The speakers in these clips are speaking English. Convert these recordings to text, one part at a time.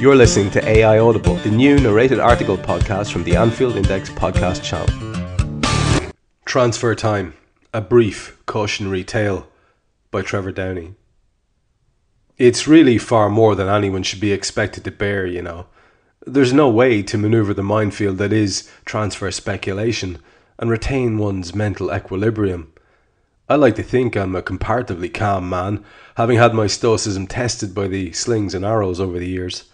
You're listening to AI Audible, the new narrated article podcast from the Anfield Index podcast channel. Transfer Time A Brief Cautionary Tale by Trevor Downey. It's really far more than anyone should be expected to bear, you know. There's no way to maneuver the minefield that is transfer speculation and retain one's mental equilibrium. I like to think I'm a comparatively calm man, having had my stoicism tested by the slings and arrows over the years.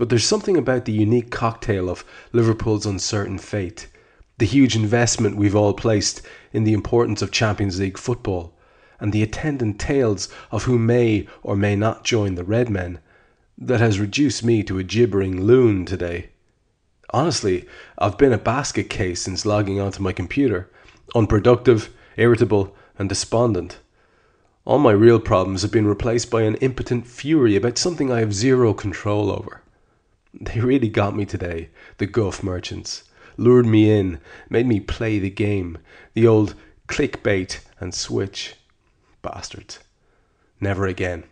But there's something about the unique cocktail of Liverpool's uncertain fate, the huge investment we've all placed in the importance of Champions League football, and the attendant tales of who may or may not join the Red Men, that has reduced me to a gibbering loon today. Honestly, I've been a basket case since logging onto my computer, unproductive, irritable, and despondent. All my real problems have been replaced by an impotent fury about something I have zero control over. They really got me today, the guff merchants. Lured me in, made me play the game, the old clickbait and switch. Bastards. Never again.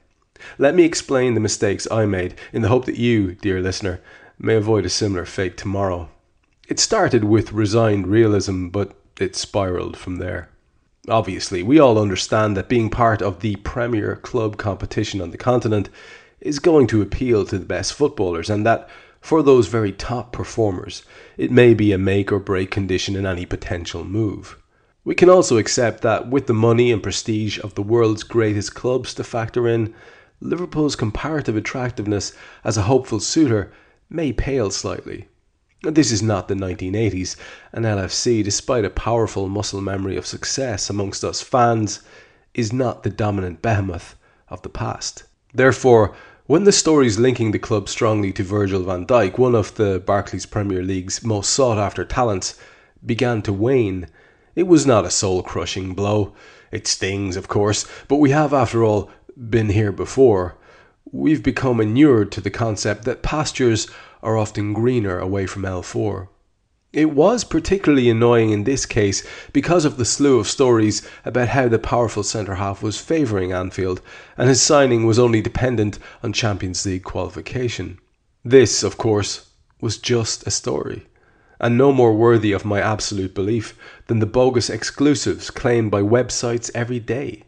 Let me explain the mistakes I made in the hope that you, dear listener, may avoid a similar fate tomorrow. It started with resigned realism, but it spiraled from there. Obviously, we all understand that being part of the premier club competition on the continent is going to appeal to the best footballers, and that for those very top performers, it may be a make or break condition in any potential move. We can also accept that with the money and prestige of the world's greatest clubs to factor in, Liverpool's comparative attractiveness as a hopeful suitor may pale slightly. This is not the 1980s, and LFC, despite a powerful muscle memory of success amongst us fans, is not the dominant behemoth of the past. Therefore, when the stories linking the club strongly to Virgil van Dijk, one of the Barclays Premier League's most sought after talents, began to wane, it was not a soul crushing blow. It stings, of course, but we have, after all, been here before. We've become inured to the concept that pastures are often greener away from L4. It was particularly annoying in this case because of the slew of stories about how the powerful centre half was favouring Anfield and his signing was only dependent on Champions League qualification. This, of course, was just a story, and no more worthy of my absolute belief than the bogus exclusives claimed by websites every day.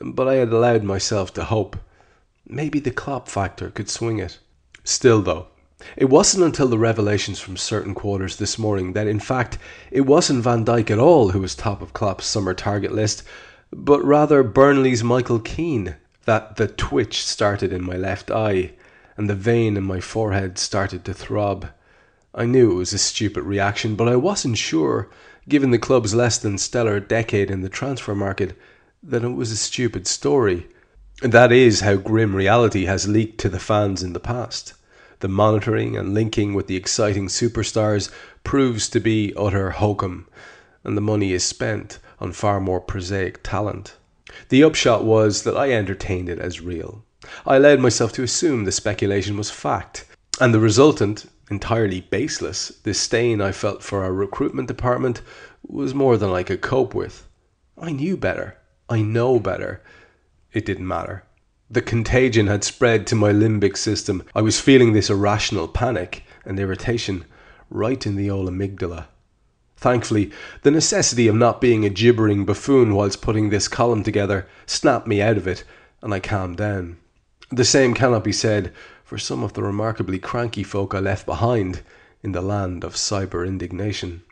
But I had allowed myself to hope. Maybe the Klopp factor could swing it. Still, though, it wasn't until the revelations from certain quarters this morning that, in fact, it wasn't Van Dijk at all who was top of Klopp's summer target list, but rather Burnley's Michael Keane, that the twitch started in my left eye and the vein in my forehead started to throb. I knew it was a stupid reaction, but I wasn't sure, given the club's less than stellar decade in the transfer market, that it was a stupid story. That is how grim reality has leaked to the fans in the past the monitoring and linking with the exciting superstars proves to be utter hokum, and the money is spent on far more prosaic talent. The upshot was that I entertained it as real. I allowed myself to assume the speculation was fact, and the resultant, entirely baseless, disdain I felt for our recruitment department was more than I could cope with. I knew better. I know better. It didn't matter. The contagion had spread to my limbic system. I was feeling this irrational panic and irritation right in the old amygdala. Thankfully, the necessity of not being a gibbering buffoon whilst putting this column together snapped me out of it, and I calmed down. The same cannot be said for some of the remarkably cranky folk I left behind in the land of cyber indignation.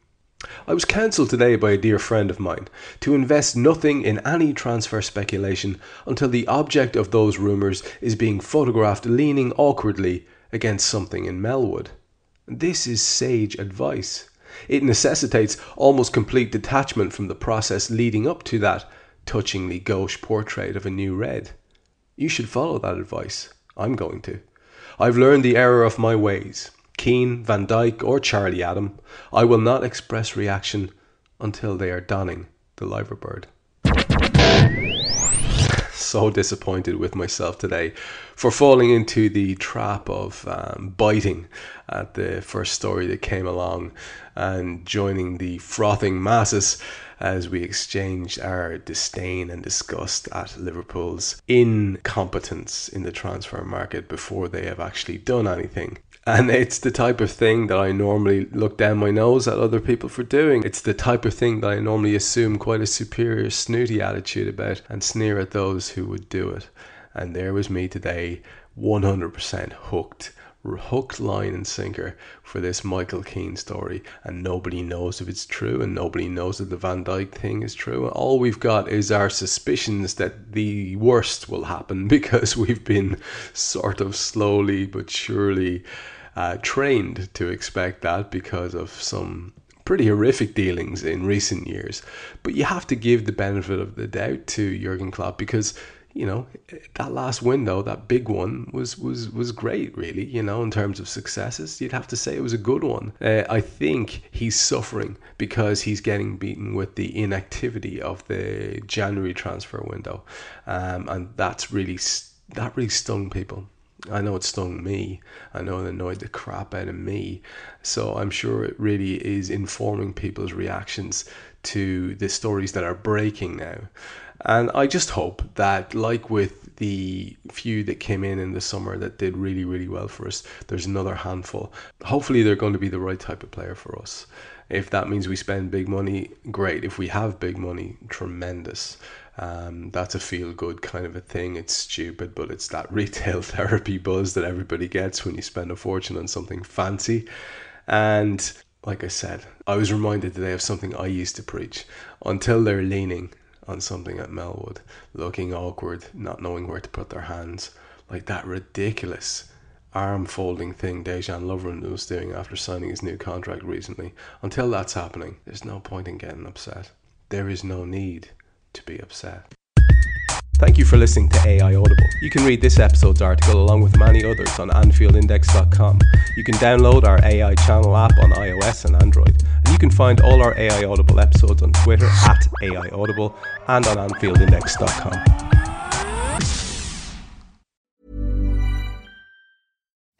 I was counselled today by a dear friend of mine to invest nothing in any transfer speculation until the object of those rumours is being photographed leaning awkwardly against something in Melwood. This is sage advice. It necessitates almost complete detachment from the process leading up to that touchingly gauche portrait of a new red. You should follow that advice. I'm going to. I've learned the error of my ways. Keane, Van Dijk, or Charlie Adam, I will not express reaction until they are donning the liverbird. so disappointed with myself today for falling into the trap of um, biting at the first story that came along and joining the frothing masses as we exchanged our disdain and disgust at Liverpool's incompetence in the transfer market before they have actually done anything. And it's the type of thing that I normally look down my nose at other people for doing. It's the type of thing that I normally assume quite a superior, snooty attitude about and sneer at those who would do it. And there was me today, 100% hooked hooked line and sinker for this Michael Keane story, and nobody knows if it's true, and nobody knows if the Van Dijk thing is true. All we've got is our suspicions that the worst will happen because we've been sort of slowly but surely uh, trained to expect that because of some pretty horrific dealings in recent years. But you have to give the benefit of the doubt to Jurgen Klopp because you know that last window, that big one, was was was great. Really, you know, in terms of successes, you'd have to say it was a good one. Uh, I think he's suffering because he's getting beaten with the inactivity of the January transfer window, um, and that's really that really stung people. I know it stung me. I know it annoyed the crap out of me. So I'm sure it really is informing people's reactions to the stories that are breaking now. And I just hope that, like with the few that came in in the summer that did really, really well for us, there's another handful. Hopefully, they're going to be the right type of player for us. If that means we spend big money, great. If we have big money, tremendous. Um, that's a feel good kind of a thing. It's stupid, but it's that retail therapy buzz that everybody gets when you spend a fortune on something fancy. And like I said, I was reminded today of something I used to preach. Until they're leaning on something at Melwood, looking awkward, not knowing where to put their hands, like that ridiculous arm folding thing Dejan Lovren was doing after signing his new contract recently. Until that's happening, there's no point in getting upset. There is no need to be upset. Thank you for listening to AI Audible. You can read this episode's article along with many others on AnfieldIndex.com. You can download our AI channel app on iOS and Android. And you can find all our AI Audible episodes on Twitter at AI Audible and on AnfieldIndex.com.